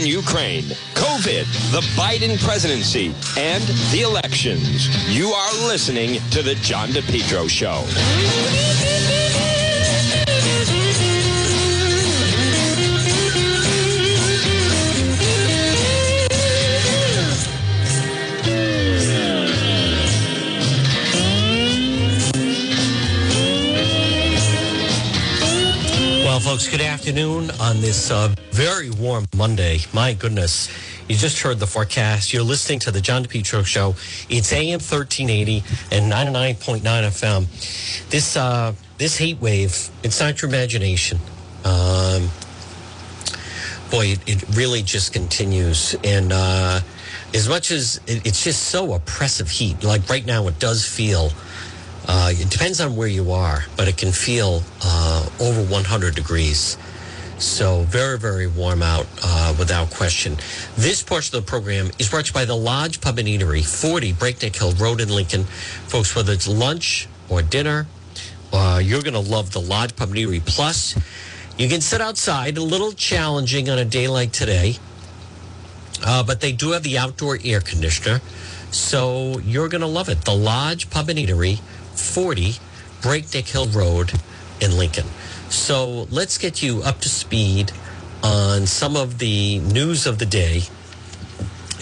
in Ukraine, COVID, the Biden presidency, and the elections. You are listening to The John DePetro Show. Well, folks, good afternoon on this uh, very warm Monday. My goodness, you just heard the forecast. You're listening to the John DePetro Show. It's AM 1380 and 99.9 FM. This uh, this heat wave, it's not your imagination. Um, boy, it, it really just continues. And uh, as much as it, it's just so oppressive heat, like right now, it does feel. Uh, it depends on where you are, but it can feel uh, over 100 degrees. So very, very warm out uh, without question. This portion of the program is brought to you by the Lodge Pub and Eatery, 40 Breakneck Hill Road in Lincoln. Folks, whether it's lunch or dinner, uh, you're going to love the Lodge Pub and Eatery. Plus, you can sit outside, a little challenging on a day like today, uh, but they do have the outdoor air conditioner. So you're going to love it. The Lodge Pub and Eatery, 40 Breakneck Hill Road in Lincoln. So let's get you up to speed on some of the news of the day.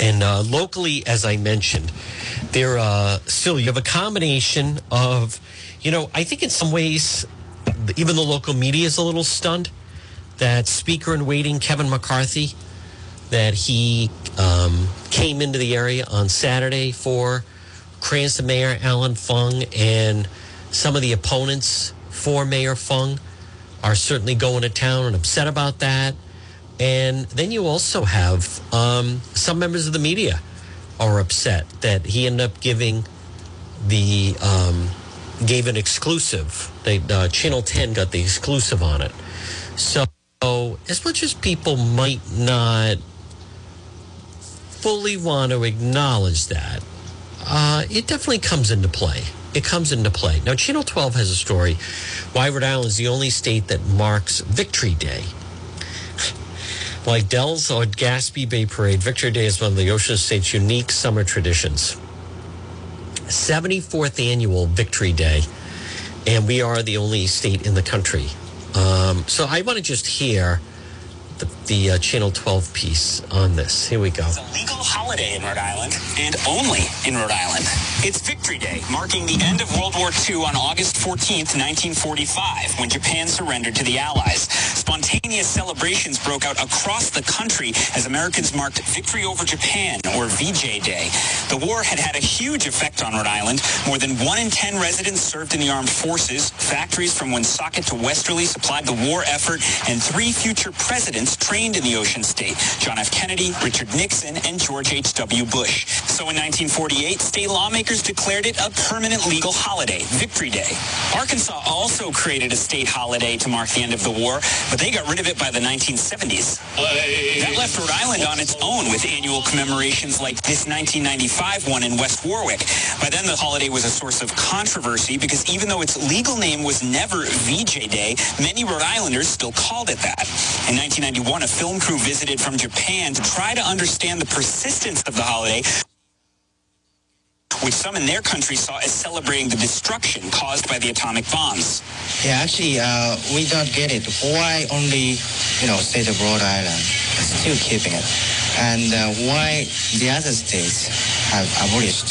And uh, locally, as I mentioned, there uh, still you have a combination of, you know, I think in some ways, even the local media is a little stunned that Speaker in waiting Kevin McCarthy that he um, came into the area on Saturday for Cranston Mayor Allan Fung and some of the opponents for Mayor Fung are certainly going to town and upset about that. And then you also have um, some members of the media are upset that he ended up giving the um, gave an exclusive. They uh, Channel Ten got the exclusive on it. So as much as people might not fully want to acknowledge that, uh, it definitely comes into play. It comes into play. Now, Channel 12 has a story why Rhode Island is the only state that marks Victory Day. like Del's or Gaspee Days Parade, Victory Day is one of the Ocean State's unique summer traditions. 74th annual Victory Day, and we are the only state in the country. Um, so I want to just hear the, the uh, Channel 12 piece on this. Here we go. It's a legal holiday in Rhode Island and only in Rhode Island. It's Victory Day, marking the end of World War II on August 14th, 1945, when Japan surrendered to the Allies. Spontaneous celebrations broke out across the country as Americans marked Victory over Japan, or VJ Day. The war had had a huge effect on Rhode Island. More than one in 10 residents served in the armed forces. Factories from Woonsocket to Westerly supplied the war effort, and three future presidents trained in the Ocean State, John F. Kennedy, Richard Nixon, and George H.W. Bush. So in 1948, state lawmakers declared it a permanent legal holiday, Victory Day. Arkansas also created a state holiday to mark the end of the war, but they got rid of it by the 1970s. That left Rhode Island on its own with annual commemorations like this 1995 one in West Warwick. By then, the holiday was a source of controversy because even though its legal name was never VJ Day, many Rhode Islanders still called it that. In 1991, a film crew visited from Japan to try to understand the persistence of the holiday which some in their country saw as celebrating the destruction caused by the atomic bombs. Yeah, actually, uh, we don't get it. Why only, you know, state of Rhode Island still keeping it? And uh, why the other states have abolished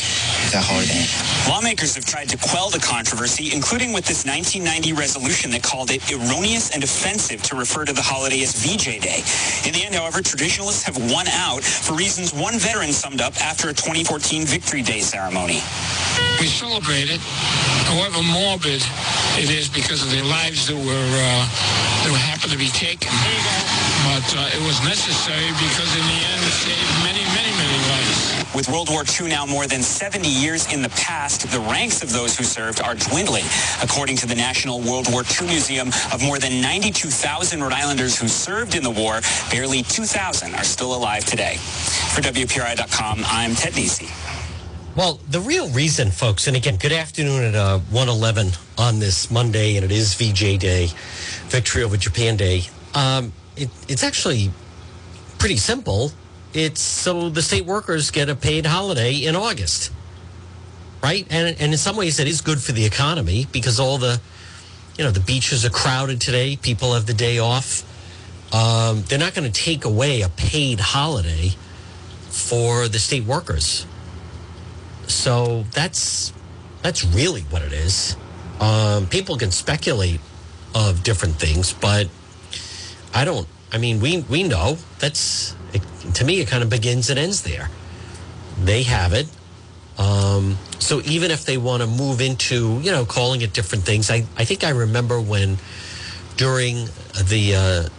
the holiday? Lawmakers have tried to quell the controversy, including with this 1990 resolution that called it erroneous and offensive to refer to the holiday as VJ Day. In the end, however, traditionalists have won out for reasons one veteran summed up after a 2014 Victory Day ceremony. We celebrate it, however morbid it is because of the lives that were uh, that happened to be taken. But uh, it was necessary because in the end many, many, many. With World War II now more than 70 years in the past, the ranks of those who served are dwindling. According to the National World War II Museum, of more than 92,000 Rhode Islanders who served in the war, barely 2,000 are still alive today. For WPRI.com, I'm Ted Nesi. Well, the real reason, folks, and again, good afternoon at uh, 111 on this Monday, and it is VJ Day, Victory over Japan Day. Um, it, it's actually pretty simple. It's so the state workers get a paid holiday in August, right? And and in some ways, it is good for the economy because all the, you know, the beaches are crowded today. People have the day off. Um, they're not going to take away a paid holiday for the state workers. So that's that's really what it is. Um, people can speculate of different things, but I don't. I mean, we we know that's it, to me. It kind of begins and ends there. They have it. Um, so even if they want to move into, you know, calling it different things, I, I think I remember when during the uh,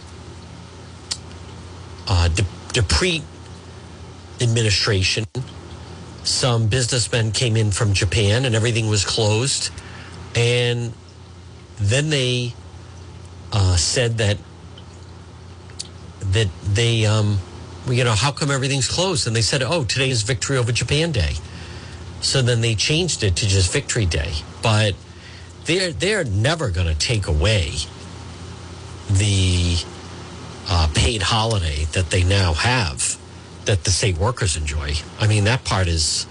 uh, De- Dupree administration, some businessmen came in from Japan and everything was closed. And then they uh, said that that they, um, you know, how come everything's closed? And they said, oh, today is Victory over Japan Day. So then they changed it to just Victory Day. But they're they're never going to take away the uh, paid holiday that they now have that the state workers enjoy. I mean, that part is,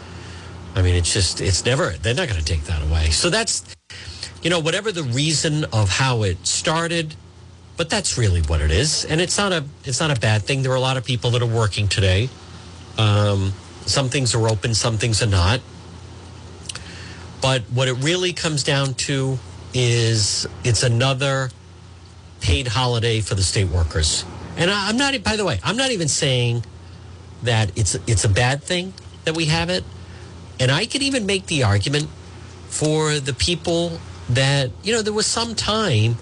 I mean, it's just, it's never, they're not going to take that away. So that's, you know, whatever the reason of how it started, but that's really what it is. And it's not a, it's not a bad thing. There are a lot of people that are working today. Um, some things are open, some things are not. But what it really comes down to is it's another paid holiday for the state workers. And I, I'm not, by the way, I'm not even saying that it's it's a bad thing that we have it. And I could even make the argument for the people that you know there was some time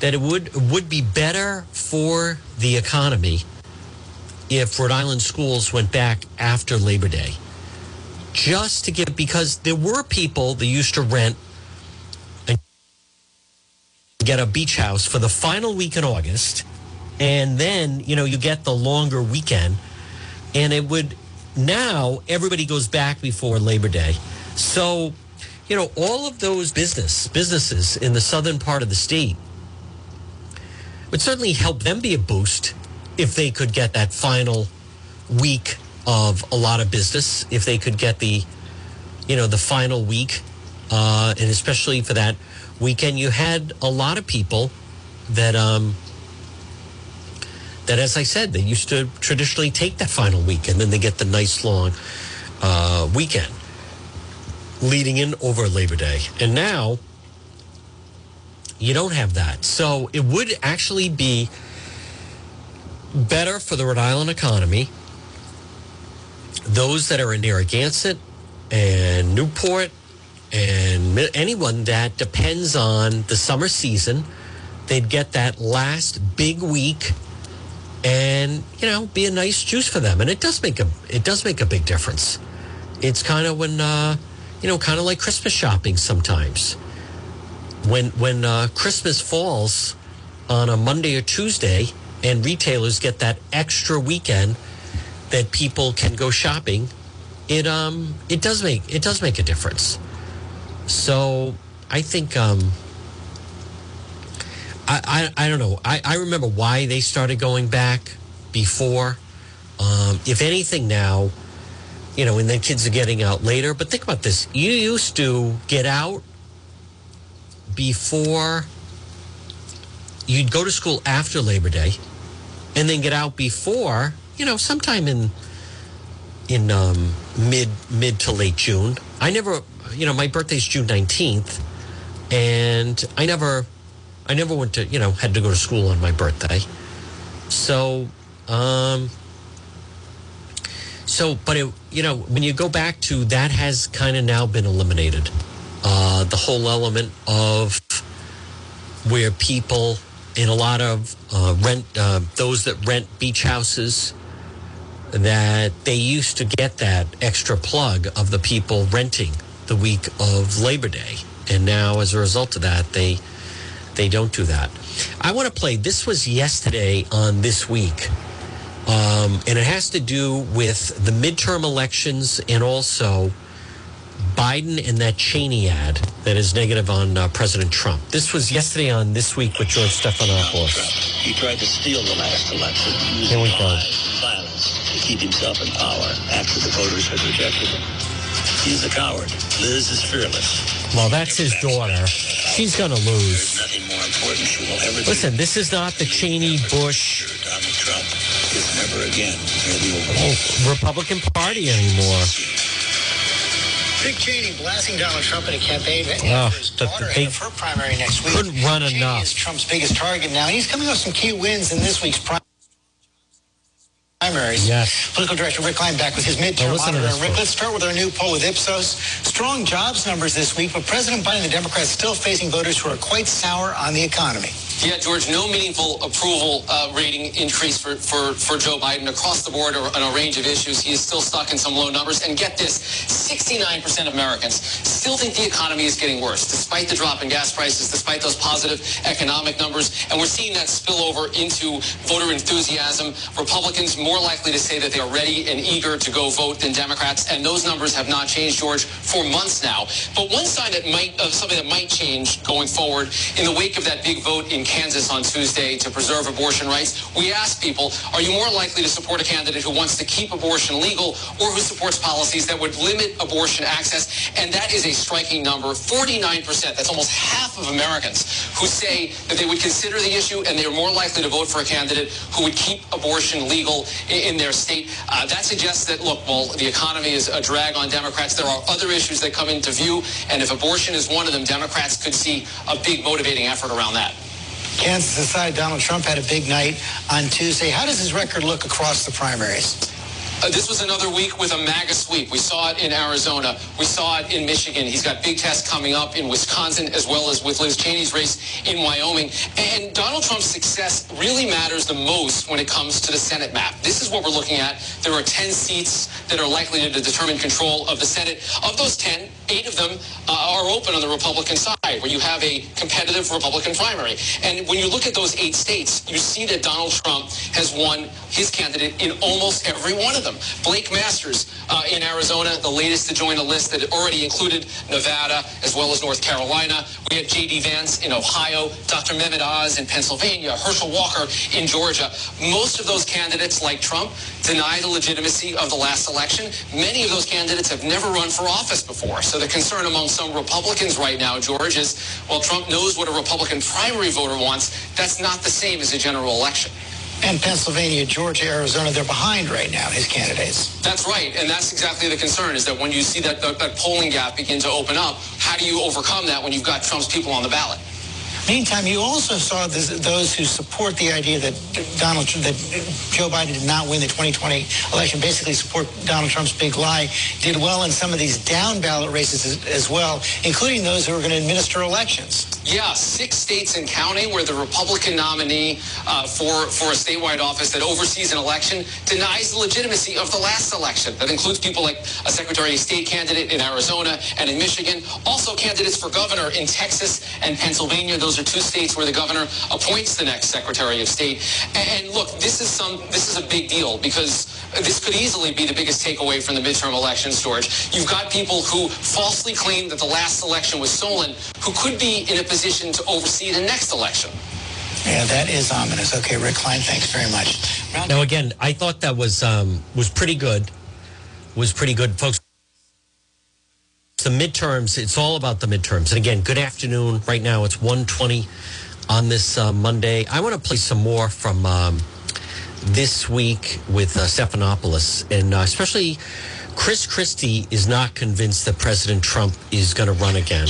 that it would would be better for the economy if Rhode Island schools went back after Labor Day. Just to get because there were people that used to rent and get a beach house for the final week in August and then you know you get the longer weekend and it would now everybody goes back before Labor Day. So, you know, all of those business businesses in the southern part of the state would certainly help them be a boost if they could get that final week of a lot of business, if they could get the, you know, the final week, uh, and especially for that weekend, you had a lot of people that um, that, as I said, they used to traditionally take that final week and then they get the nice long uh, weekend leading in over Labor Day. And now you don't have that. So it would actually be better for the Rhode Island economy. Those that are in Narragansett and Newport and anyone that depends on the summer season, they'd get that last big week and you know be a nice juice for them and it does make a it does make a big difference it's kind of when uh, you know kind of like christmas shopping sometimes when when uh, christmas falls on a monday or tuesday and retailers get that extra weekend that people can go shopping it um it does make it does make a difference so i think um I, I, I don't know. I, I remember why they started going back before. Um, if anything, now, you know, and then kids are getting out later. But think about this: you used to get out before you'd go to school after Labor Day, and then get out before, you know, sometime in in um, mid mid to late June. I never, you know, my birthday's June nineteenth, and I never I never went to, you know, had to go to school on my birthday. So, um, so, but it, you know, when you go back to that has kind of now been eliminated. Uh, the whole element of where people in a lot of uh, rent, uh, those that rent beach houses, that they used to get that extra plug of the people renting the week of Labor Day. And now, as a result of that, they, they don't do that. I want to play. This was yesterday on This Week. Um, and it has to do with the midterm elections and also Biden and that Cheney ad that is negative on uh, President Trump. This was yesterday on This Week with George Stephanopoulos. He tried to steal the last election. Here we go. Violence to keep himself in power after the voters have rejected him. He's a coward. Liz is fearless. Well, that's his daughter. She's going to lose. Nothing more important she will ever do. Listen, this is not the Cheney Bush Donald Trump is never again the. Republican Party anymore. Dick Cheney blasting Donald Trump in a campaign Oh, his daughter of her primary next week. couldn't run Cheney enough. is Trump's biggest target now. He's coming off some key wins in this week's primary. Primaries. Yes. Political director Rick Klein back with his midterm monitor. Rick, let's start with our new poll with Ipsos. Strong jobs numbers this week, but President Biden and the Democrats still facing voters who are quite sour on the economy. Yeah, George, no meaningful approval uh, rating increase for, for, for Joe Biden across the board on a range of issues. He is still stuck in some low numbers. And get this, 69% of Americans still think the economy is getting worse, despite the drop in gas prices, despite those positive economic numbers. And we're seeing that spill over into voter enthusiasm. Republicans more likely to say that they are ready and eager to go vote than Democrats. And those numbers have not changed, George, for months now. But one sign that might, of something that might change going forward in the wake of that big vote in Kansas on Tuesday to preserve abortion rights, we asked people, are you more likely to support a candidate who wants to keep abortion legal or who supports policies that would limit abortion access? And that is a striking number, 49%. That's almost half of Americans who say that they would consider the issue and they're more likely to vote for a candidate who would keep abortion legal in, their state. Uh, that suggests that, look, well, the economy is a drag on Democrats. There are other issues that come into view, and if abortion is one of them, Democrats could see a big motivating effort around that. Kansas aside, Donald Trump had a big night on Tuesday. How does his record look across the primaries? Uh, this was another week with a MAGA sweep. We saw it in Arizona. We saw it in Michigan. He's got big tests coming up in Wisconsin as well as with Liz Cheney's race in Wyoming. And Donald Trump's success really matters the most when it comes to the Senate map. This is what we're looking at. There are 10 seats that are likely to determine control of the Senate. Of those 10, eight of them uh, are open on the Republican side, where you have a competitive Republican primary. And when you look at those eight states, you see that Donald Trump has won his candidate in almost every one of them. Blake Masters uh, in Arizona, the latest to join a list that already included Nevada as well as North Carolina. We had J.D. Vance in Ohio, Dr. Mehmet Oz in Pennsylvania, Herschel Walker in Georgia. Most of those candidates, like Trump, deny the legitimacy of the last election. Many of those candidates have never run for office before. So the concern among some Republicans right now, George, is, well, Trump knows what a Republican primary voter wants. That's not the same as a general election. And Pennsylvania, Georgia, Arizona, they're behind right now, his candidates. That's right, and that's exactly the concern. Is that when you see that, that, that polling gap begin to open up, how do you overcome that when you've got Trump's people on the ballot? Meantime, you also saw this, those who support the idea that Donald that Joe Biden did not win the 2020 election, basically support Donald Trump's big lie, did well in some of these down ballot races as, as well, including those who are going to administer elections. Yeah, six states and counting where the Republican nominee uh, for, for a statewide office that oversees an election denies the legitimacy of the last election. That includes people like a Secretary of State candidate in Arizona and in Michigan, also candidates for governor in Texas and Pennsylvania. Those are two states where the governor appoints the next Secretary of State. And, and look, this is some this is a big deal because this could easily be the biggest takeaway from the midterm election George. You've got people who falsely claim that the last election was stolen, who could be in a position to oversee the next election. Yeah, that is ominous. Okay, Rick Klein, thanks very much. Round Now, again, I thought that was um, was pretty good. Was pretty good, folks. The midterms. It's all about the midterms. And again, good afternoon. Right now, it's 1.20 on this uh, Monday. I want to play some more from um, this week with uh, Stephanopoulos, and uh, especially Chris Christie is not convinced that President Trump is going to run again.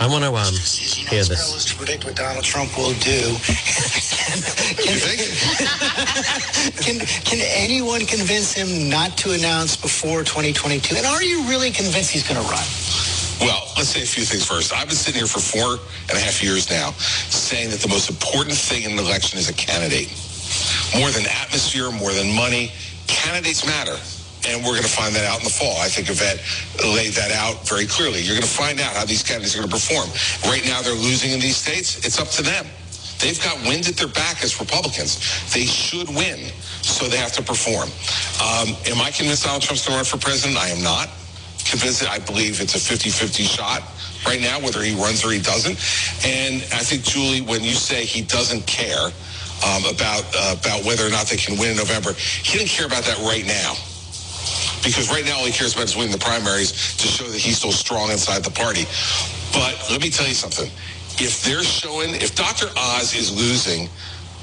I want to um, hear it's this. perilous to predict what Donald Trump will do. can, can anyone convince him not to announce before 2022? And are you really convinced he's going to run? Well, let's say a few things first. I've been sitting here for four and a half years now saying that the most important thing in an election is a candidate. More than atmosphere, more than money, candidates matter. And we're going to find that out in the fall. I think Yvette laid that out very clearly. You're going to find out how these candidates are going to perform. Right now, they're losing in these states. It's up to them. They've got wind at their back as Republicans. They should win, so they have to perform. Um, am I convinced Donald Trump's going to run for president? I am not convinced that I believe it's a 50-50 shot right now, whether he runs or he doesn't. And I think, Julie, when you say he doesn't care, um, about uh, about whether or not they can win in November. He didn't care about that right now because right now all he cares about is winning the primaries to show that he's still strong inside the party. But let me tell you something. If they're showing, if Dr. Oz is losing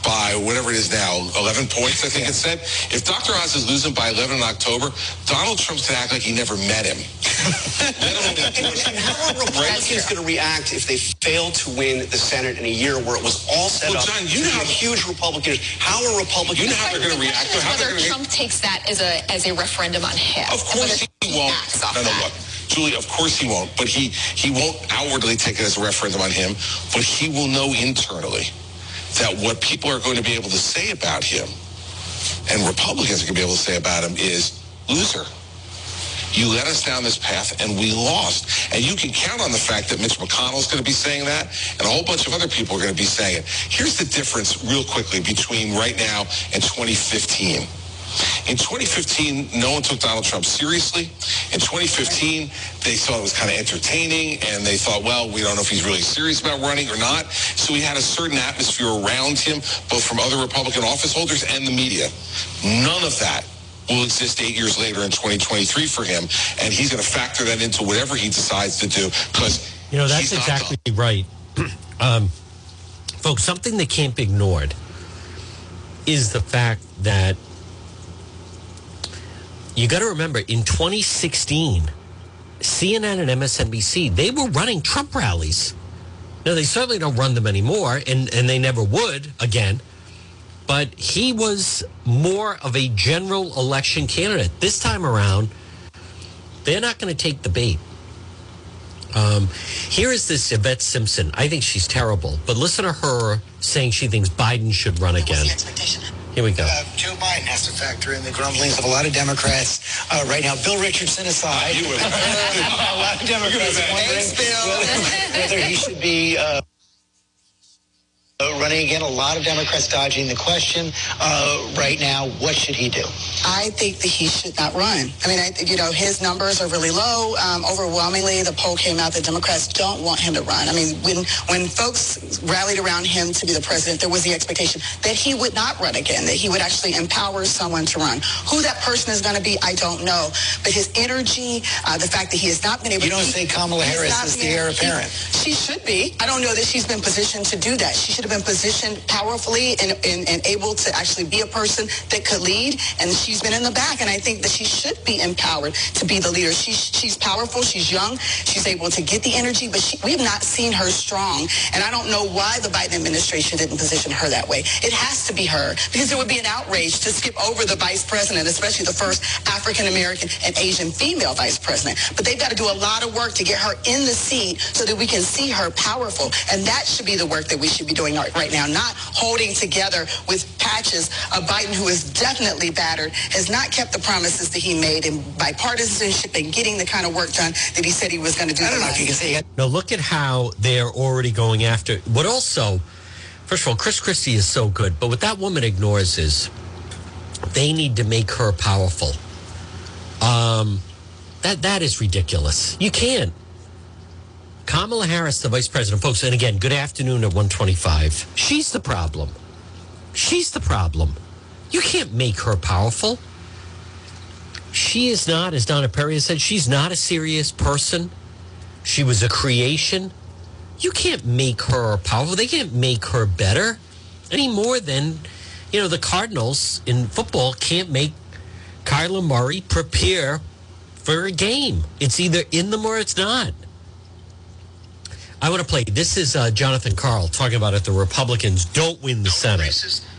by whatever it is now, 11 points, I think it said. If Dr. Oz is losing by 11 in October, Donald Trump's going to act like he never met him. and how are Republicans going to react if they fail to win the Senate in a year where it was all set Well, up John, you to know be a how- huge Republican? How are Republicans? You know how they're going to The react. question is How whether going to Trump takes that as a as a referendum on him. Of course Whether he won't. acts off No, no, that. look. Julie, of course he won't. But he, he won't outwardly take it as a referendum on him. But he will know internally that what people are going to be able to say about him and Republicans are going to be able to say about him is loser. You led us down this path and we lost. And you can count on the fact that Mitch McConnell is going to be saying that and a whole bunch of other people are going to be saying it. Here's the difference real quickly between right now and 2015. In 2015, no one took Donald Trump seriously. In 2015, they thought it was kind of entertaining, and they thought, well, we don't know if he's really serious about running or not. So he had a certain atmosphere around him, both from other Republican office holders and the media. None of that will exist eight years later in 2023 for him, and he's going to factor that into whatever he decides to do because You know, that's exactly right. um, folks, something that can't be ignored is the fact that you got to remember in 2016, CNN and MSNBC, they were running Trump rallies. Now, they certainly don't run them anymore, and, and they never would again. But he was more of a general election candidate. This time around, they're not going to take the bait. Um, here is this Yvette Simpson. I think she's terrible, but listen to her saying she thinks Biden should run again. Here we go. Uh, Joe Biden has to factor in the grumblings of a lot of Democrats uh, right now. Bill Richardson aside, You would- a lot of Democrats wondering whether, whether he should be uh, running again. A lot of Democrats dodging the question uh, right now. What should he do? I think that he should not run. I mean, I you know, his numbers are really low. Um, overwhelmingly, the poll came out that Democrats don't want him to run. I mean, when, when folks rallied around him to be the president, there was the expectation that he would not run again, that he would actually empower someone to run. Who that person is going to be, I don't know. But his energy, uh, the fact that he has not been able You to... don't think Kamala Harris is the heir he- apparent? She should be. I don't know that she's been positioned to do that. She should have been positioned powerfully and, and, and able to actually be a person that could lead. And she's been in the back. And I think that she should be empowered to be the leader. She's, she's powerful. She's young. She's able to get the energy, but she, we have not seen her strong. And I don't know why the Biden administration didn't position her that way. It has to be her because it would be an outrage to skip over the vice president, especially the first African American and Asian female vice president. But they've got to do a lot of work to get her in the seat so that we can see her powerful. And that should be the work that we should be doing right now, not holding together with patches a Biden who is definitely battered, has not kept the promises that he made in bipartisanship and getting the kind of work done that he said he was going to do. I don't know if you can see it. Now look at how they're already going after. What also, first of all, Chris Christie is so good, but what that woman ignores is they need to make her powerful. Um, that that is ridiculous. You can't. Kamala Harris, the vice president, folks, and again, good afternoon at one twenty-five. She's the problem. She's the problem. You can't make her powerful. She is not, as Donna Perry has said, she's not a serious person. She was a creation. You can't make her powerful. They can't make her better any more than, you know, the Cardinals in football can't make Kyler Murray prepare for a game. It's either in them or it's not. I want to play. This is uh, Jonathan Karl talking about if the Republicans don't win the Senate.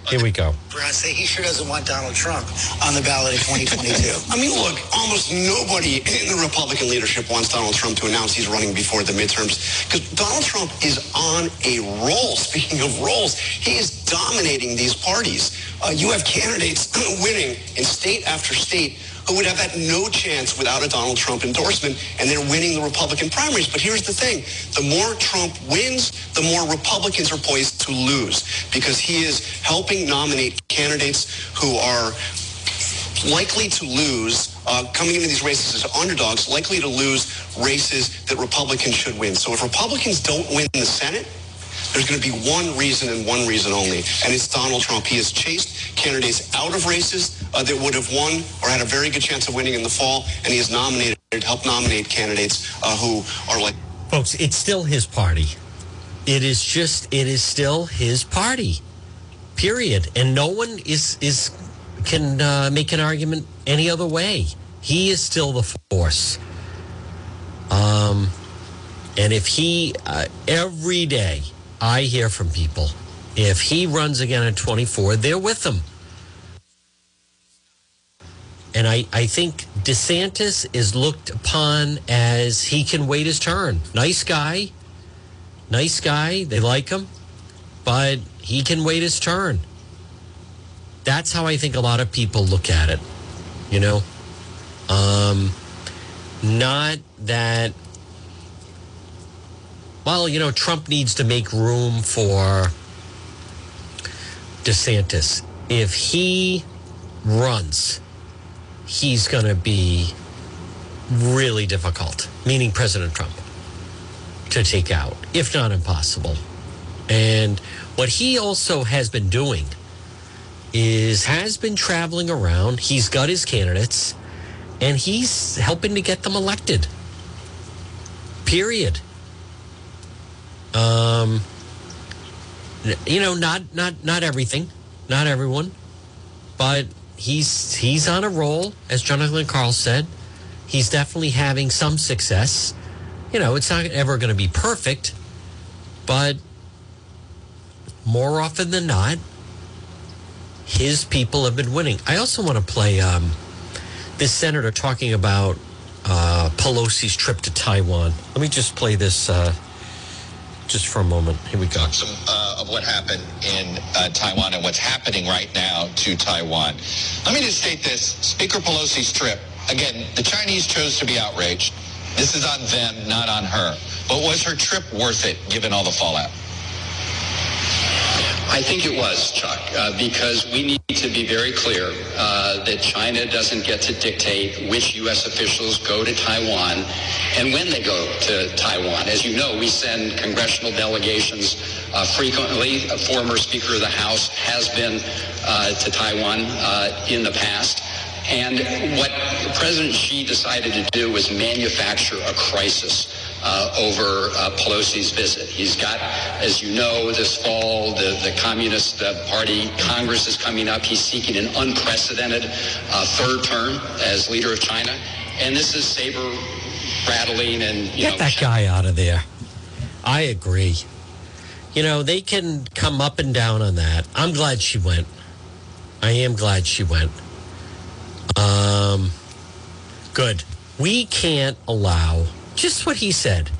Here we go. I say he sure doesn't want Donald Trump on the ballot in 2022. I mean, look, almost nobody in the Republican leadership wants Donald Trump to announce he's running before the midterms because Donald Trump is on a roll. Speaking of rolls, he is dominating these parties. Uh, you have candidates winning in state after state who would have had no chance without a Donald Trump endorsement, and they're winning the Republican primaries. But here's the thing. The more Trump wins, the more Republicans are poised to lose because he is helping nominate candidates who are likely to lose, uh, coming into these races as underdogs, likely to lose races that Republicans should win. So if Republicans don't win the Senate, there's going to be one reason and one reason only, and it's Donald Trump. He has chased candidates out of races uh, that would have won or had a very good chance of winning in the fall, and he has nominated, helped nominate candidates uh, who are like. Folks, it's still his party. It is just, it is still his party. Period. And no one is is can uh, make an argument any other way. He is still the force. Um, and if he uh, every day I hear from people, if he runs again at 24, they're with him. And I, I think DeSantis is looked upon as he can wait his turn. Nice guy. Nice guy. They like him. But he can wait his turn. That's how I think a lot of people look at it. You know? Um, not that, well, you know, Trump needs to make room for DeSantis. If he runs, he's going to be really difficult, meaning President Trump, to take out, if not impossible. And what he also has been doing is has been traveling around. He's got his candidates and he's helping to get them elected. Period. Um you know, not not not everything, not everyone, but he's he's on a roll, as Jonathan Karl said. He's definitely having some success. You know, it's not ever going to be perfect, but more often than not, his people have been winning. I also want to play um, this senator talking about uh, Pelosi's trip to Taiwan. Let me just play this uh, just for a moment. Here we go. Some uh, of what happened in uh, Taiwan and what's happening right now to Taiwan. Let me just state this: Speaker Pelosi's trip. Again, the Chinese chose to be outraged. This is on them, not on her. But was her trip worth it, given all the fallout? I think it was, Chuck, uh, because we need to be very clear uh, that China doesn't get to dictate which U.S. officials go to Taiwan and when they go to Taiwan. As you know, we send congressional delegations uh, frequently. A former Speaker of the House has been uh, to Taiwan uh, in the past. And what President Xi decided to do was manufacture a crisis uh, over uh, Pelosi's visit. He's got, as you know, this fall, the, the Communist uh, Party Congress is coming up. He's seeking an unprecedented uh, third term as leader of China. And this is saber rattling and, you Get know, that guy out of there. I agree. You know, they can come up and down on that. I'm glad she went. I am glad she went. Um, good. We can't allow just what he said.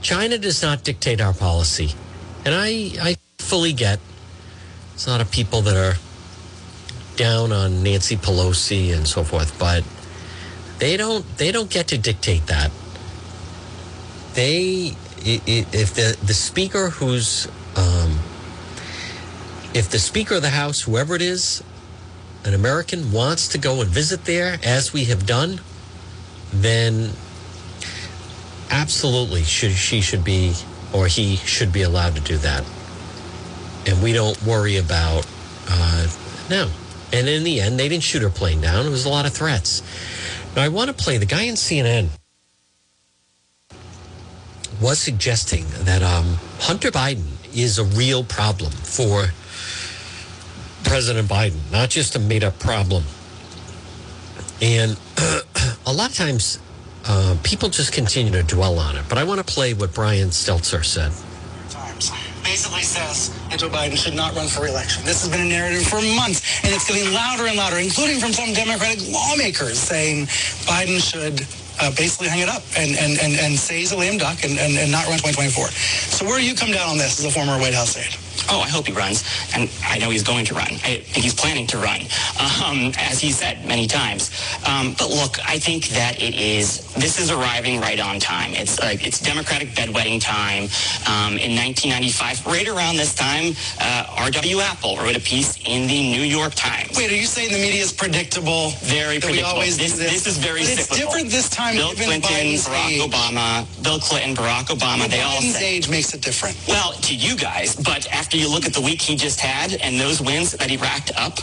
China does not dictate our policy. And I, I fully get it's not a people that are down on Nancy Pelosi and so forth, but they don't they don't get to dictate that. They if the the speaker who's um, if the speaker of the house, whoever it is, an American wants to go and visit there, as we have done, then absolutely should she should be or he should be allowed to do that. And we don't worry about uh, no. And in the end they didn't shoot her plane down. It was a lot of threats. Now i want to play the guy in cnn was suggesting that um, hunter biden is a real problem for president biden not just a made-up problem. And a lot of times uh, people just continue to dwell on it. But I want to play what Brian Stelter said. Times basically says Joe Biden should not run for reelection. This has been a narrative for months, and it's getting louder and louder, including from some Democratic lawmakers saying Biden should uh, basically hang it up and, and, and, and say he's a lame duck and, and, and not run 2024. So where do you come down on this as a former White House aide? Oh, I hope he runs, and I know he's going to run. I think he's planning to run, um, as he said many times. Um, but look, I think that it is. This is arriving right on time. It's like it's Democratic bedwetting time. Um, in 1995, right around this time, uh, R.W. Apple wrote a piece in the New York Times. Wait, are you saying the media is predictable? Very That we predictable. always this, this? this is very But it's cyclical. different this time Bill Clinton, Biden's Barack age. Obama, Bill Clinton, Barack Obama, they all Biden's age makes it different. Well, to you guys, but after you look at the week he just had and those wins that he racked up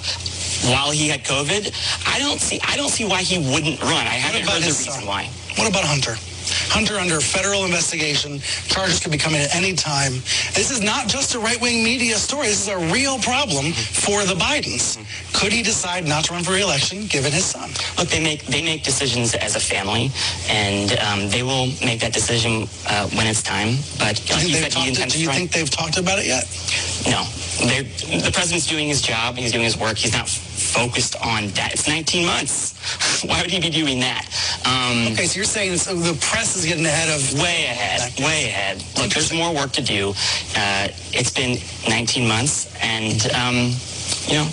while he had COVID, I don't see I don't see why he wouldn't run. I haven't heard the reason son? why. What about Hunter? Hunter under federal investigation. Charges could be coming at any time. This is not just a right-wing media story. This is a real problem for the Bidens. Could he decide not to run for re-election given his son? Look, they make they make decisions as a family, and um, they will make that decision uh, when it's time. But Do you, think, they've talked, do you think they've talked about it yet? No, They're, the president's doing his job. He's doing his work. He's not focused on that. It's 19 months. Why would he be doing that? Um, Okay, so you're saying so the press is getting ahead of way ahead, way ahead. Look, there's more work to do. Uh, it's been 19 months, and um, you know,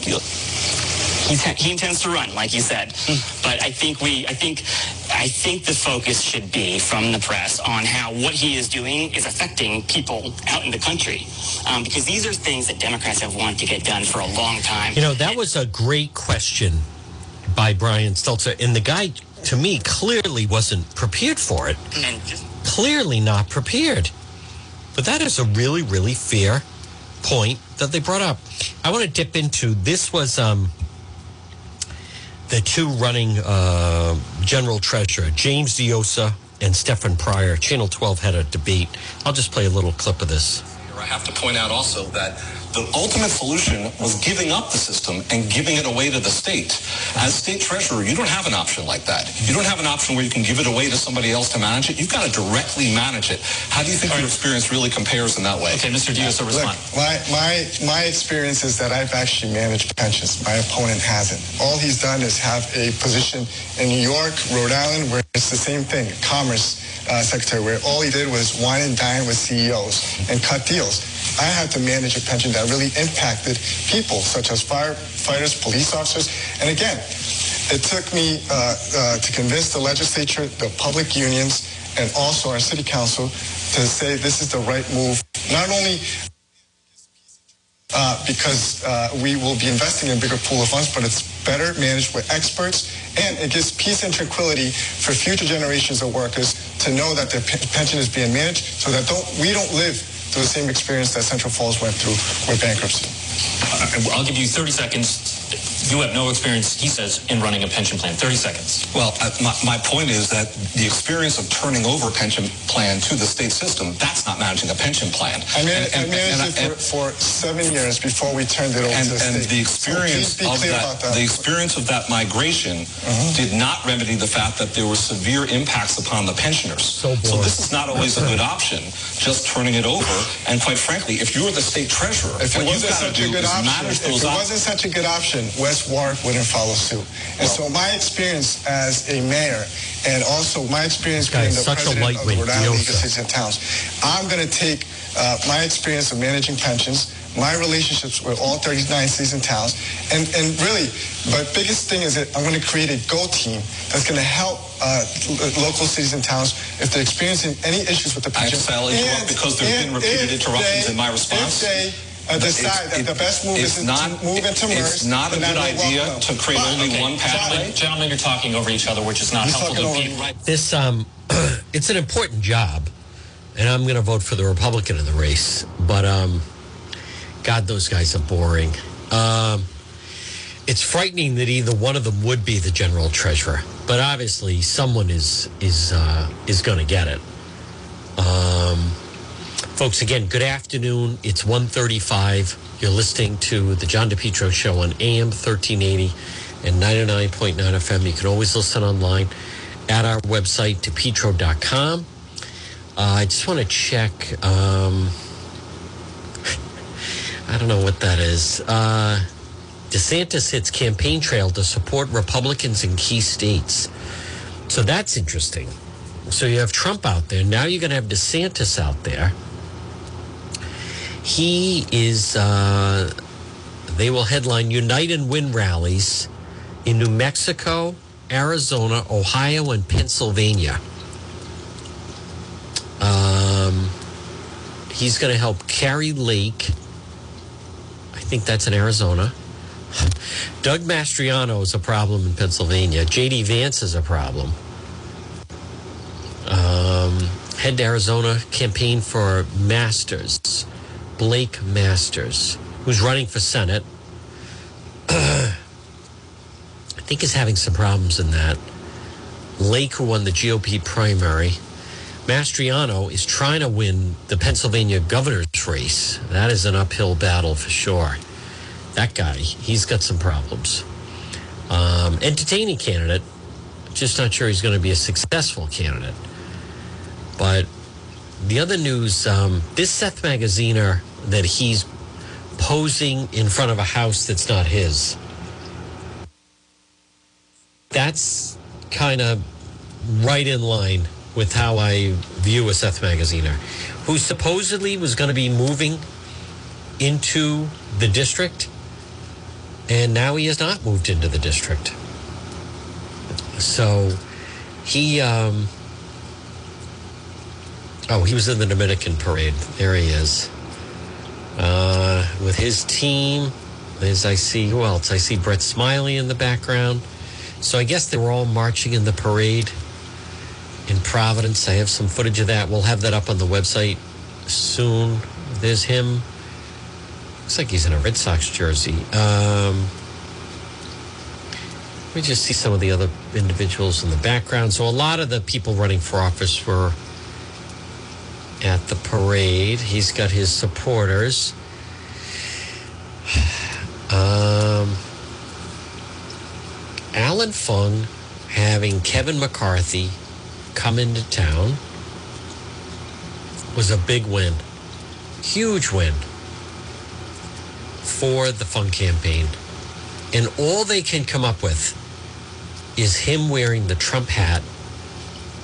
he intends to run, like you said. But I think we, I think, I think the focus should be from the press on how what he is doing is affecting people out in the country, um, because these are things that Democrats have wanted to get done for a long time. You know, that was a great question by Brian Stelter. And the guy, to me, clearly wasn't prepared for it. And just Clearly not prepared. But that is a really, really fair point that they brought up. I want to dip into this was um, the two running uh, general treasurer, James Diossa and Stefan Pryor. Channel 12 had a debate. I'll just play a little clip of this. I have to point out also that the ultimate solution was giving up the system and giving it away to the state. As state treasurer, you don't have an option like that. You don't have an option where you can give it away to somebody else to manage it. You've got to directly manage it. How do you think your experience really compares in that way? Okay, Mr. Diaz, a Look, response. my, my, my experience is that I've actually managed pensions. My opponent hasn't. All he's done is have a position in New York, Rhode Island, where it's the same thing, Commerce uh, Secretary, where all he did was wine and dine with CEOs and cut deals. I had to manage a pension that really impacted people, such as firefighters, police officers. And again, it took me uh, uh, to convince the legislature, the public unions, and also our city council to say this is the right move. Not only uh, because uh, we will be investing in a bigger pool of funds, but it's better managed with experts, and it gives peace and tranquility for future generations of workers to know that their pe- pension is being managed, so that don't, we don't live through the same experience that Central Falls went through with bankruptcy. I'll give you 30 seconds. You have no experience, he says, in running a pension plan. 30 seconds. Well, uh, my, my point is that the experience of turning over a pension plan to the state system, that's not managing a pension plan. I, man- And- and- I managed and- it for, for seven years before we turned it over and, to the and state. the experience please be of that, that. Uh-huh. the experience of that migration did not remedy the fact that there were severe impacts upon the pensioners. So, this is not always a good option, just turning it over. And quite frankly, if you're the state treasurer, If it what you've wasn't got to such a do good is option, manage if it op- wasn't such a good option, West Warwick wouldn't follow suit. And so my experience as a mayor, and also my experience being the such a president of the Rhode Island League of Cities and Towns, I'm going to take uh, my experience of managing pensions, my relationships with all 39 cities and towns, and, and really, my biggest thing is that I'm going to create a go team that's going to help uh, lo- local cities and towns if they're experiencing any issues with the I pension. shall interrupt And- because there have been repeated interruptions they- in my response. If they uh, decide that the best move it's is not, to move into MERS, It's not a good idea welcome to create only Okay, one pathway. Gentlemen, gentlemen, you're talking over each other, which is not He's helpful to people. me. Right. This um, it's an important job, and I'm going to vote for the Republican in the race. But um, God, those guys are boring. Um, it's frightening that either one of them would be the general treasurer, but obviously someone is is uh, is going to get it. Um, folks, again, good afternoon. It's 1.35. You're listening to the John DePetro Show on AM 1380 and 99.9 FM. You can always listen online at our website, depetro.com. Uh, I just want to check. Um, I don't know what that is. Uh, DeSantis hits campaign trail to support Republicans in key states. So that's interesting. So you have Trump out there. Now you're going to have DeSantis out there. He is, uh, they will headline Unite and Win rallies in New Mexico, Arizona, Ohio, and Pennsylvania. Um, he's going to help Kari Lake. I think that's in Arizona. Doug Mastriano is a problem in Pennsylvania. JD Vance is a problem. Um, head to Arizona, campaign for Masters, Blake Masters, who's running for Senate. I think is having some problems in that. Lake, who won the GOP primary, Mastriano is trying to win the Pennsylvania governor's race. That is an uphill battle for sure. That guy, he's got some problems. Um, entertaining candidate, just not sure he's going to be a successful candidate. But the other news, um, this Seth Magaziner that he's posing in front of a house that's not his. That's kind of right in line with how I view a Seth Magaziner, who supposedly was going to be moving into the district, and now he has not moved into the district. So he, um, oh, he was in the Dominican parade. There he is. Uh, with his team, as I see, who else? I see Brett Smiley in the background. So I guess they were all marching in the parade in Providence. I have some footage of that. We'll have that up on the website soon. There's him. Looks like he's in a Red Sox jersey. Um, let me just see some of the other individuals in the background. So a lot of the people running for office were at the parade. He's got his supporters. Um, Allan Fung having Kevin McCarthy come into town was a big win, huge win for the Fung campaign. And all they can come up with is him wearing the Trump hat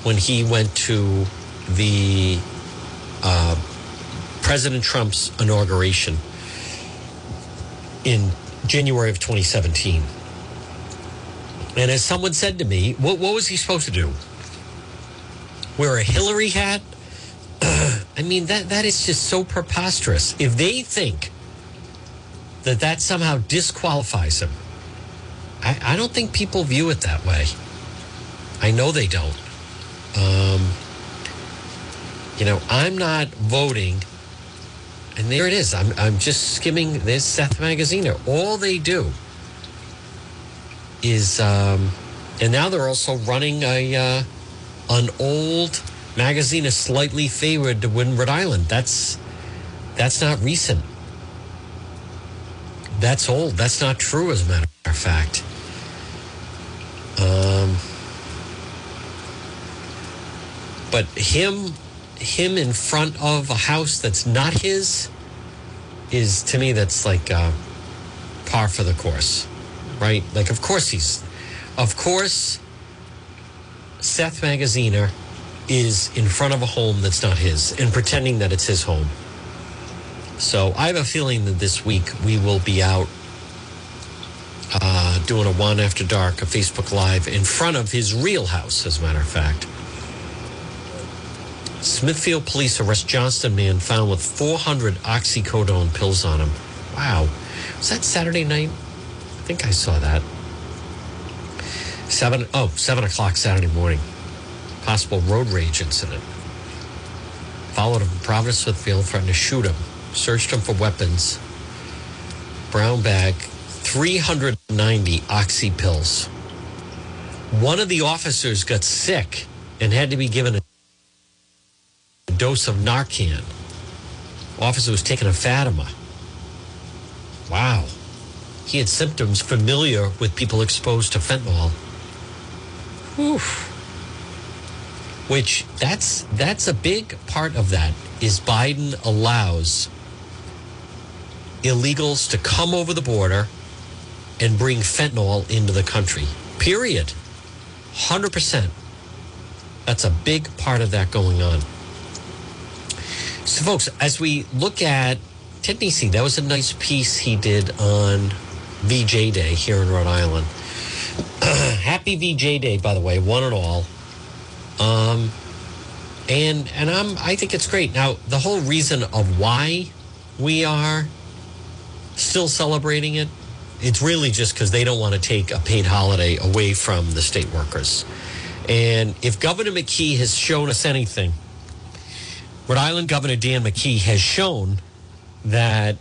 when he went to the uh, President Trump's inauguration in January of 2017. And as someone said to me, what, what was he supposed to do? Wear a Hillary hat? I mean, that, that is just so preposterous. If they think that that somehow disqualifies him, I, I don't think people view it that way. I know they don't. Um, you know, I'm not voting. And there it is. I'm, I'm just skimming this Seth Magaziner. All they do is, um, and now they're also running a uh, an old magazine, is slightly favored to win Rhode Island. That's that's not recent. That's old. That's not true, as a matter of fact. Um, but him, him in front of a house that's not his, is to me that's like uh, par for the course, right? Like, of course he's, of course, Seth Magaziner is in front of a home that's not his and pretending that it's his home. So I have a feeling that this week we will be out uh, doing a one after dark, a Facebook Live in front of his real house, as a matter of fact. Smithfield police arrest Johnston man found with 400 oxycodone pills on him. Wow. Was that Saturday night? I think I saw that. Seven, oh, seven o'clock Saturday morning. Possible road rage incident. Followed him in Providence, Smithfield, threatened to shoot him. Searched him for weapons. Brown bag, 390 oxy pills. One of the officers got sick and had to be given a dose of Narcan. Officer was taking a Fatima. Wow. He had symptoms familiar with people exposed to fentanyl. Whew. Which that's that's a big part of that is Biden allows illegals to come over the border and bring fentanyl into the country. Period. 100%. That's a big part of that going on. So, folks, as we look at he see? That was a nice piece he did on VJ Day here in Rhode Island. Happy VJ Day, by the way, one and all. Um, and and I'm I think it's great. Now the whole reason of why we are still celebrating it, it's really just because they don't want to take a paid holiday away from the state workers. And if Governor McKee has shown us anything, Rhode Island Governor Dan McKee has shown that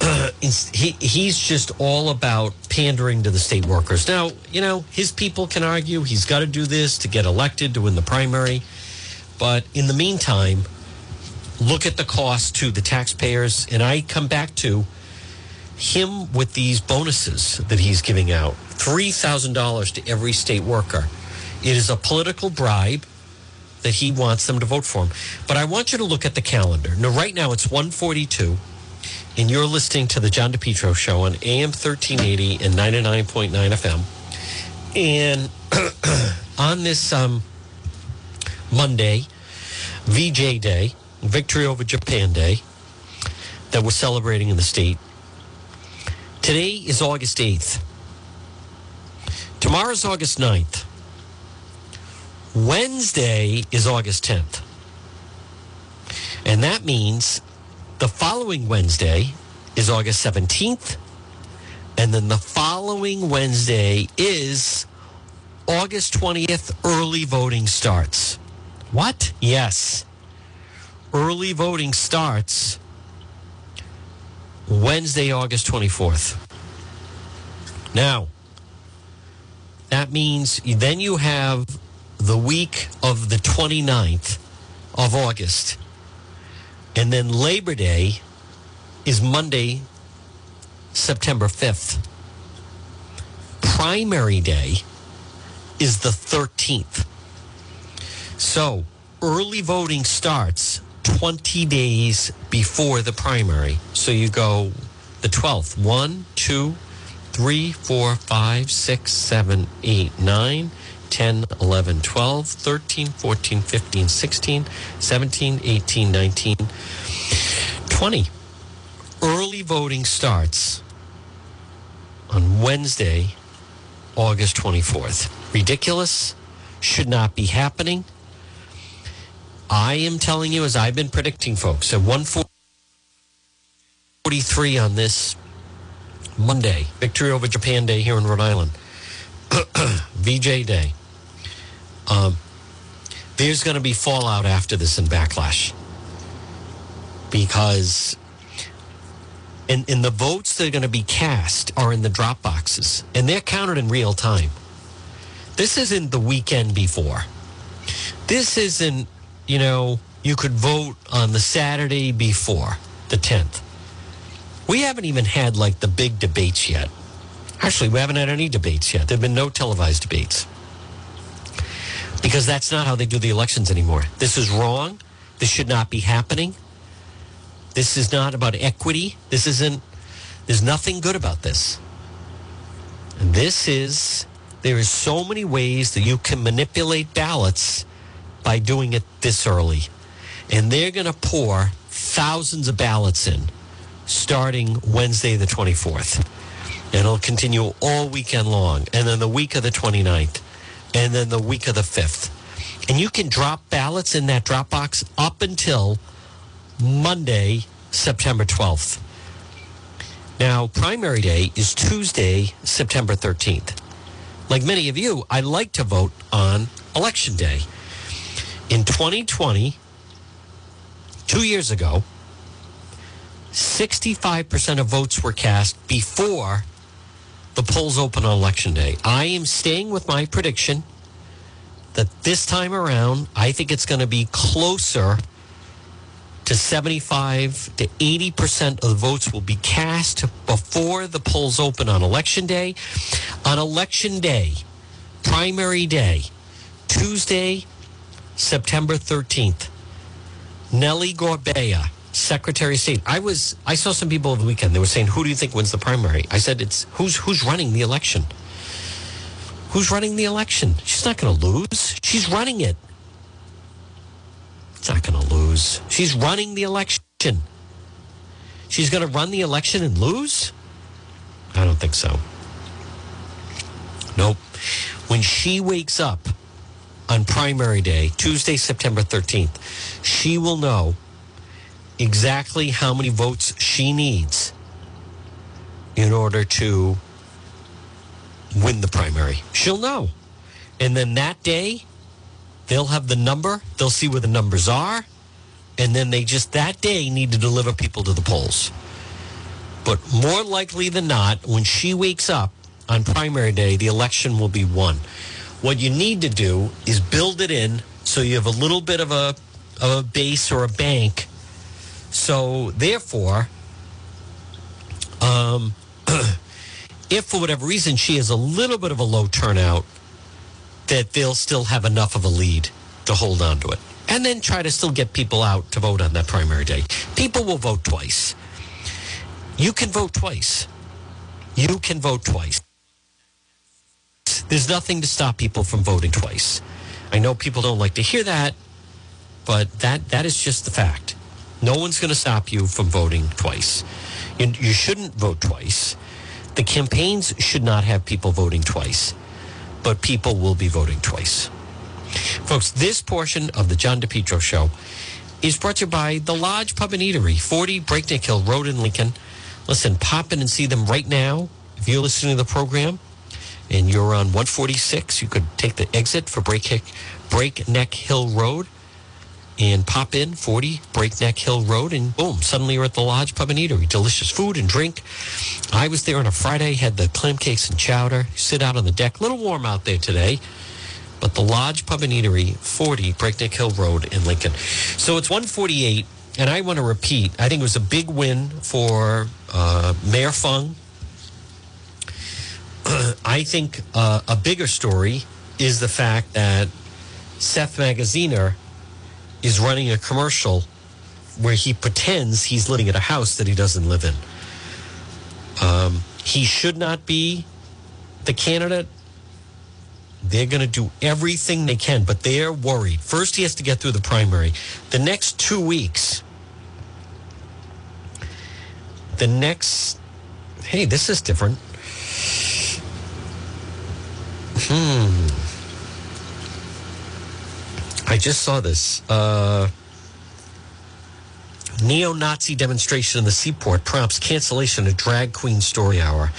he, he's just all about pandering to the state workers. Now, you know, his people can argue he's got to do this to get elected to win the primary. But in the meantime, look at the cost to the taxpayers. And I come back to him with these bonuses that he's giving out $3,000 to every state worker. It is a political bribe that he wants them to vote for him. But I want you to look at the calendar. Now, right now it's 142 and you're listening to the John DePetro show on AM 1380 and 99.9 FM. And on this um, Monday, VJ Day, Victory over Japan Day, that we're celebrating in the state, today is August 8th. Tomorrow's August 9th. Wednesday is August 10th. And that means the following Wednesday is August 17th. And then the following Wednesday is August 20th. Early voting starts. What? Yes. Early voting starts Wednesday, August 24th. Now, that means then you have the week of the 29th of August and then Labor Day is Monday, September 5th. Primary Day is the 13th. So early voting starts 20 days before the primary. So you go the 12th. 1, 2, 3, 4, 5, 6, 7, 8, 9, 10, 11, 12, 13, 14, 15, 16, 17, 18, 19, 20. Early voting starts on Wednesday, August 24th. Ridiculous. Should not be happening. I am telling you, as I've been predicting, folks, at 143 on this Monday, Victory over Japan Day here in Rhode Island, VJ Day. Um, there's going to be fallout after this and backlash because in, in the votes that are going to be cast are in the drop boxes and they're counted in real time. This isn't the weekend before. This isn't, you know, you could vote on the Saturday before the 10th. We haven't even had like the big debates yet. Actually, we haven't had any debates yet. There have been no televised debates because that's not how they do the elections anymore. This is wrong. This should not be happening. This is not about equity. This isn't, there's nothing good about this. And this is, there is so many ways that you can manipulate ballots by doing it this early. And they're going to pour thousands of ballots in starting Wednesday, the 24th. And it'll continue all weekend long. And then the week of the 29th and then the week of the 5th. And you can drop ballots in that drop box up until Monday, September 12th. Now, primary day is Tuesday, September 13th. Like many of you, I like to vote on election day. In 2020, two years ago, 65% of votes were cast before the polls open on election day. I am staying with my prediction that this time around, I think it's going to be closer to 75 to 80% of the votes will be cast before the polls open on election day. On election day, primary day, Tuesday, September 13th, Nellie Gorbea Secretary of State. I was I saw some people over the weekend. They were saying, "Who do you think wins the primary?" I said, "It's who's who's running the election. Who's running the election? She's not going to lose. She's running it. It's not going to lose. She's running the election. She's going to run the election and lose? I don't think so. Nope. When she wakes up on primary day, Tuesday, September 13th, she will know exactly how many votes she needs in order to win the primary. She'll know. And then that day, they'll have the number, they'll see where the numbers are, and then they just that day need to deliver people to the polls. But more likely than not, when she wakes up on primary day, the election will be won. What you need to do is build it in so you have a little bit of a, of a base or a bank. So, therefore, um, if for whatever reason she has a little bit of a low turnout, that they'll still have enough of a lead to hold on to it. And then try to still get people out to vote on that primary day. People will vote twice. You can vote twice. You can vote twice. There's nothing to stop people from voting twice. I know people don't like to hear that, but that, that is just the fact. No one's going to stop you from voting twice. You, you shouldn't vote twice. The campaigns should not have people voting twice, but people will be voting twice. Folks, this portion of the John DePetro Show is brought to you by the Lodge Pub and Eatery, 40 Breakneck Hill Road in Lincoln. Listen, pop in and see them right now. If you're listening to the program and you're on 146, you could take the exit for Breakneck Hill Road and pop in 40 Breakneck Hill Road, and boom, suddenly you're at the Lodge Pub and Eatery. Delicious food and drink. I was there on a Friday, had the clam cakes and chowder. Sit out on the deck. A little warm out there today, but the Lodge Pub and Eatery, 40 Breakneck Hill Road in Lincoln. So it's 148, and I want to repeat. I think it was a big win for uh, Mayor Fung. I think uh, a bigger story is the fact that Seth Magaziner is running a commercial where he pretends he's living at a house that he doesn't live in. Um, he should not be the candidate. They're going to do everything they can, but they're worried. First, he has to get through the primary. The next two weeks, the next, hey, this is different. Hmm. I just saw this. Uh, Neo Nazi demonstration in the seaport prompts cancellation of drag queen story hour.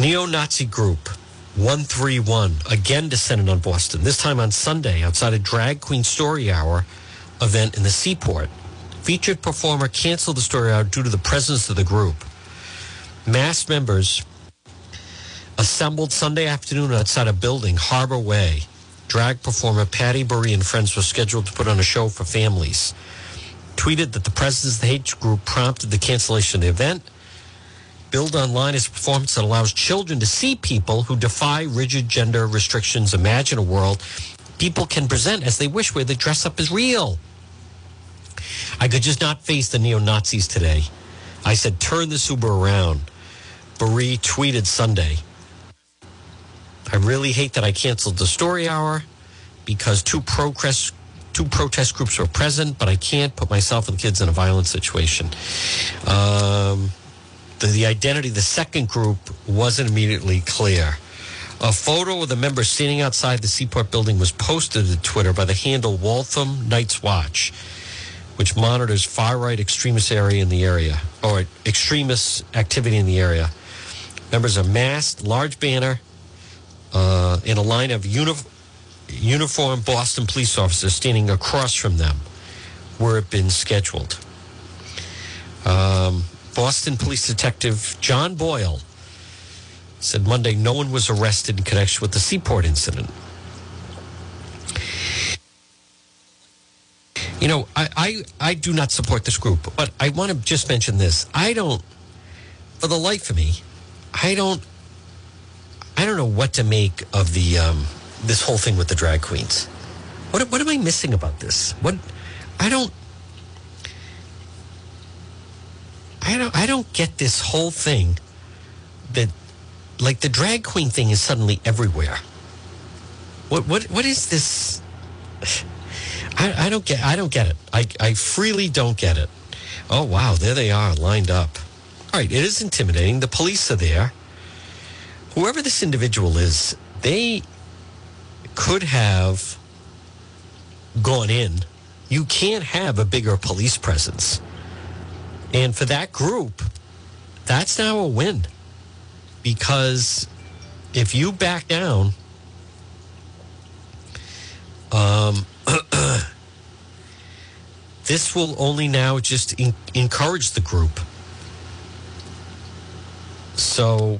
Neo Nazi group 131 again descended on Boston, this time on Sunday outside a drag queen story hour event in the seaport. Featured performer canceled the story hour due to the presence of the group. Mass members assembled Sunday afternoon outside a building, Harbor Way. Drag performer Patty Burry and friends were scheduled to put on a show for families. Tweeted that the presence of the hate group prompted the cancellation of the event. Billed online is a performance that allows children to see people who defy rigid gender restrictions. Imagine a world people can present as they wish, where the dress up is real. I could just not face the neo Nazis today. I said, turn this Uber around. Burry tweeted Sunday. I really hate that I canceled the story hour because two protest two protest groups were present, but I can't put myself and the kids in a violent situation. Um, the, the identity of the second group wasn't immediately clear. A photo of the members standing outside the Seaport building was posted to Twitter by the handle Waltham Night's Watch, which monitors far right extremist area in the area or extremist activity in the area. Members are masked, large banner, uh, in a line of uni- uniformed Boston police officers standing across from them where it been scheduled. Um, Boston Police Detective John Boyle said Monday no one was arrested in connection with the Seaport incident. You know, I, I, I do not support this group, but I want to just mention this. I don't, for the life of me, I don't I don't know what to make of the um, this whole thing with the drag queens. What what am I missing about this? What I don't I don't I don't get this whole thing that like the drag queen thing is suddenly everywhere. What what what is this? I, I don't get I don't get it. I I freely don't get it. Oh, wow. There they are lined up. All right. It is intimidating. The police are there. Whoever this individual is, they could have gone in. You can't have a bigger police presence. And for that group, that's now a win. Because if you back down, um, this will only now just en- encourage the group. So,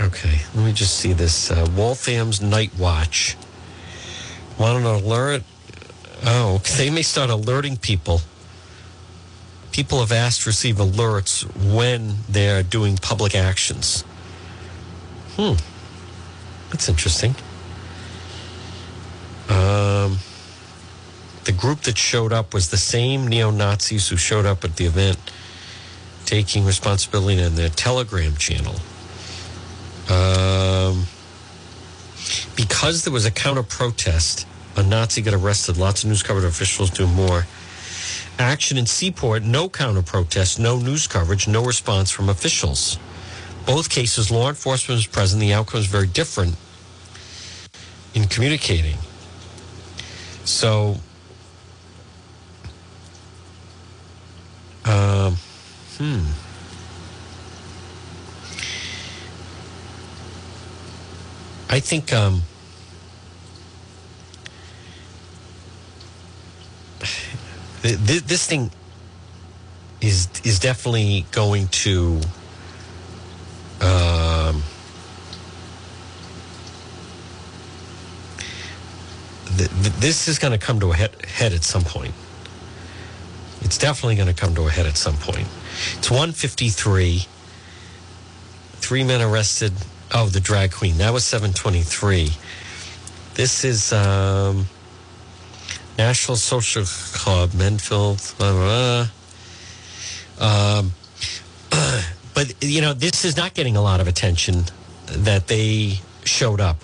okay, let me just see this. Uh, Waltham's Night Watch. Want an alert? Oh, they may start alerting people. People have asked to receive alerts when they're doing public actions. Hmm. That's interesting. Um, the group that showed up was the same neo Nazis who showed up at the event, taking responsibility in their Telegram channel. Um, because there was a counter protest, a Nazi got arrested. Lots of news coverage officials do more. Action in Seaport, no counter protest, no news coverage, no response from officials. Both cases, law enforcement was present. The outcome is very different in communicating. So, um, hmm. I think um, th- th- this thing is is definitely going to um, th- th- this is going to come to a head, head at some point. It's definitely going to come to a head at some point. It's 153. Three men arrested. Oh, the drag queen. That was 723. This is um, National Social Club, Menfield. Blah, blah, blah. Um, but, you know, this is not getting a lot of attention that they showed up.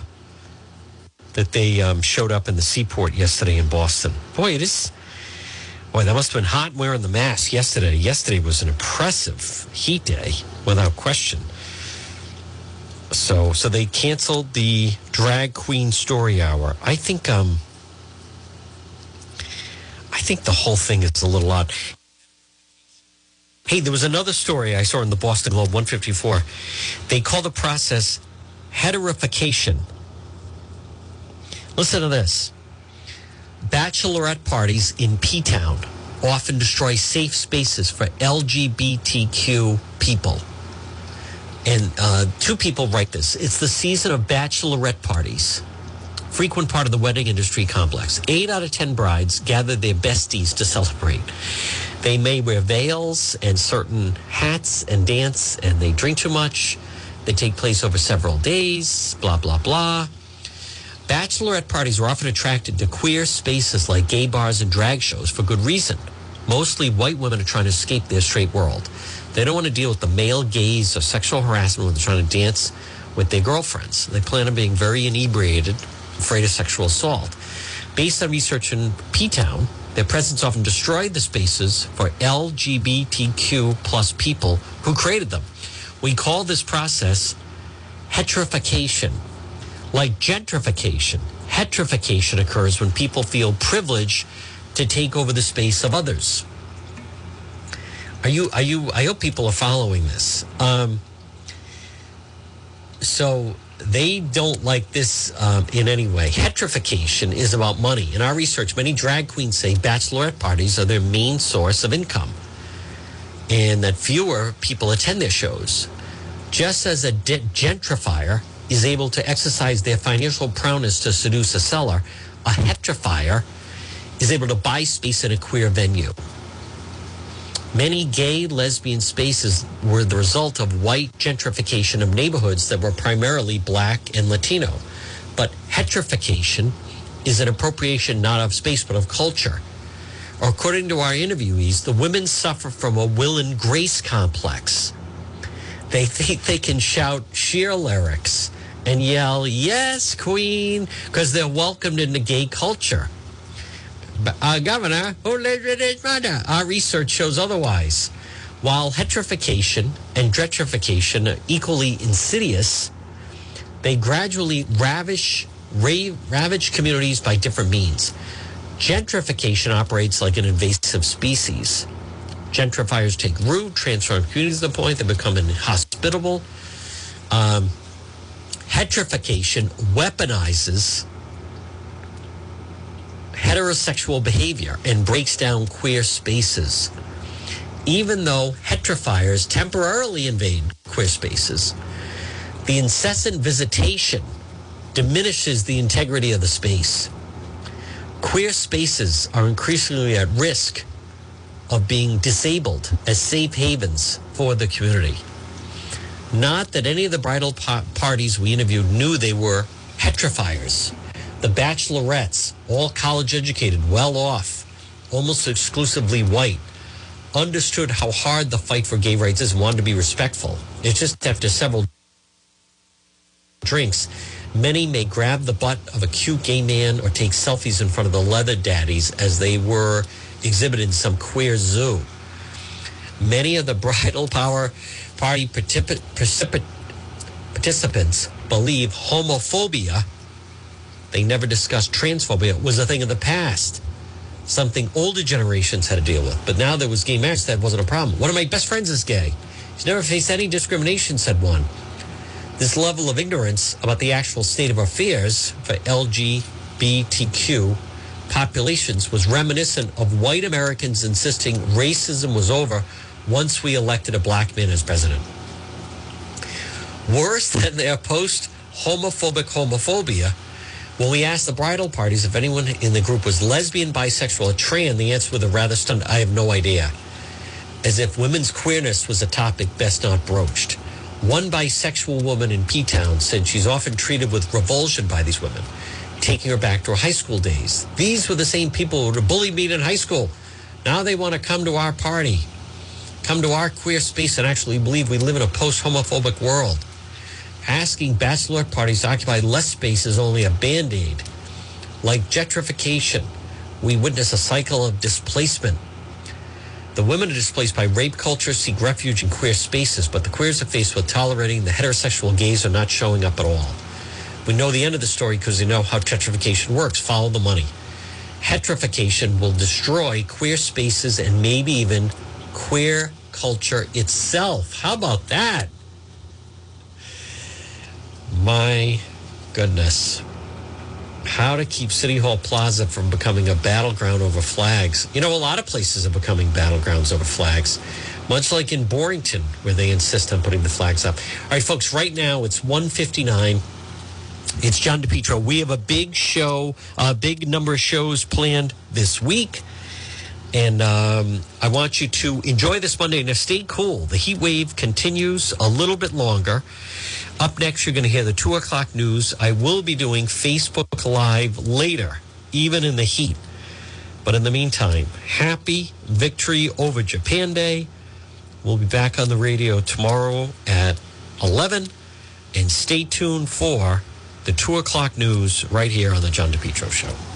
That they um, showed up in the seaport yesterday in Boston. Boy, it is. Boy, that must have been hot wearing the mask yesterday. Yesterday was an impressive heat day, without question. So, so they canceled the drag queen story hour. I think, um, I think the whole thing is a little odd. Hey, there was another story I saw in the Boston Globe 154. They call the process heterification. Listen to this. Bachelorette parties in P Town often destroy safe spaces for LGBTQ people. And uh, two people write this. It's the season of bachelorette parties, frequent part of the wedding industry complex. Eight out of 10 brides gather their besties to celebrate. They may wear veils and certain hats and dance, and they drink too much. They take place over several days, blah, blah, blah. Bachelorette parties are often attracted to queer spaces like gay bars and drag shows for good reason. Mostly white women are trying to escape their straight world. They don't want to deal with the male gaze of sexual harassment when they're trying to dance with their girlfriends. They plan on being very inebriated, afraid of sexual assault. Based on research in P Town, their presence often destroyed the spaces for LGBTQ plus people who created them. We call this process heterification. Like gentrification, heterification occurs when people feel privileged to take over the space of others. Are you? Are you? I hope people are following this. Um, so they don't like this um, in any way. Heterification is about money. In our research, many drag queens say bachelorette parties are their main source of income, and that fewer people attend their shows. Just as a de- gentrifier is able to exercise their financial prowess to seduce a seller, a heterifier is able to buy space in a queer venue. Many gay, lesbian spaces were the result of white gentrification of neighborhoods that were primarily black and Latino. But heterification is an appropriation not of space but of culture. According to our interviewees, the women suffer from a will and grace complex. They think they can shout Cher lyrics and yell, Yes, Queen, because they're welcomed into gay culture. Uh, governor who lives with his mother. Our research shows otherwise. While heterification and gentrification are equally insidious, they gradually ravish, ra- ravage communities by different means. Gentrification operates like an invasive species. Gentrifiers take root, transform communities to the point they become inhospitable. Um, heterification weaponizes heterosexual behavior and breaks down queer spaces. Even though heterifiers temporarily invade queer spaces, the incessant visitation diminishes the integrity of the space. Queer spaces are increasingly at risk of being disabled as safe havens for the community. Not that any of the bridal parties we interviewed knew they were heterifiers. The bachelorettes, all college educated, well off, almost exclusively white, understood how hard the fight for gay rights is and wanted to be respectful. It's just after several drinks, many may grab the butt of a cute gay man or take selfies in front of the leather daddies as they were exhibited in some queer zoo. Many of the bridal power party particip- particip- participants believe homophobia, they never discussed transphobia, It was a thing of the past. Something older generations had to deal with. But now there was gay marriage, that wasn't a problem. One of my best friends is gay. He's never faced any discrimination, said one. This level of ignorance about the actual state of affairs for LGBTQ populations was reminiscent of white Americans insisting racism was over once we elected a black man as president. Worse than their post homophobic homophobia, when we asked the bridal parties if anyone in the group was lesbian, bisexual, or trans, the answer was a rather stunned, I have no idea. As if women's queerness was a topic best not broached. One bisexual woman in P Town said she's often treated with revulsion by these women, taking her back to her high school days. These were the same people who bullied me in high school. Now they want to come to our party, come to our queer space, and actually believe we live in a post homophobic world. Asking bachelorette parties to occupy less space is only a band aid. Like gentrification, we witness a cycle of displacement. The women are displaced by rape culture, seek refuge in queer spaces, but the queers are faced with tolerating the heterosexual gays are not showing up at all. We know the end of the story because we know how gentrification works. Follow the money. Heterification will destroy queer spaces and maybe even queer culture itself. How about that? My goodness. How to keep City Hall Plaza from becoming a battleground over flags. You know, a lot of places are becoming battlegrounds over flags, much like in Barrington, where they insist on putting the flags up. All right, folks, right now it's 159. It's John DePetro. We have a big show, a big number of shows planned this week. And um, I want you to enjoy this Monday. Now, stay cool. The heat wave continues a little bit longer. Up next, you're going to hear the two o'clock news. I will be doing Facebook Live later, even in the heat. But in the meantime, happy victory over Japan Day. We'll be back on the radio tomorrow at 11. And stay tuned for the two o'clock news right here on the John DePetro Show.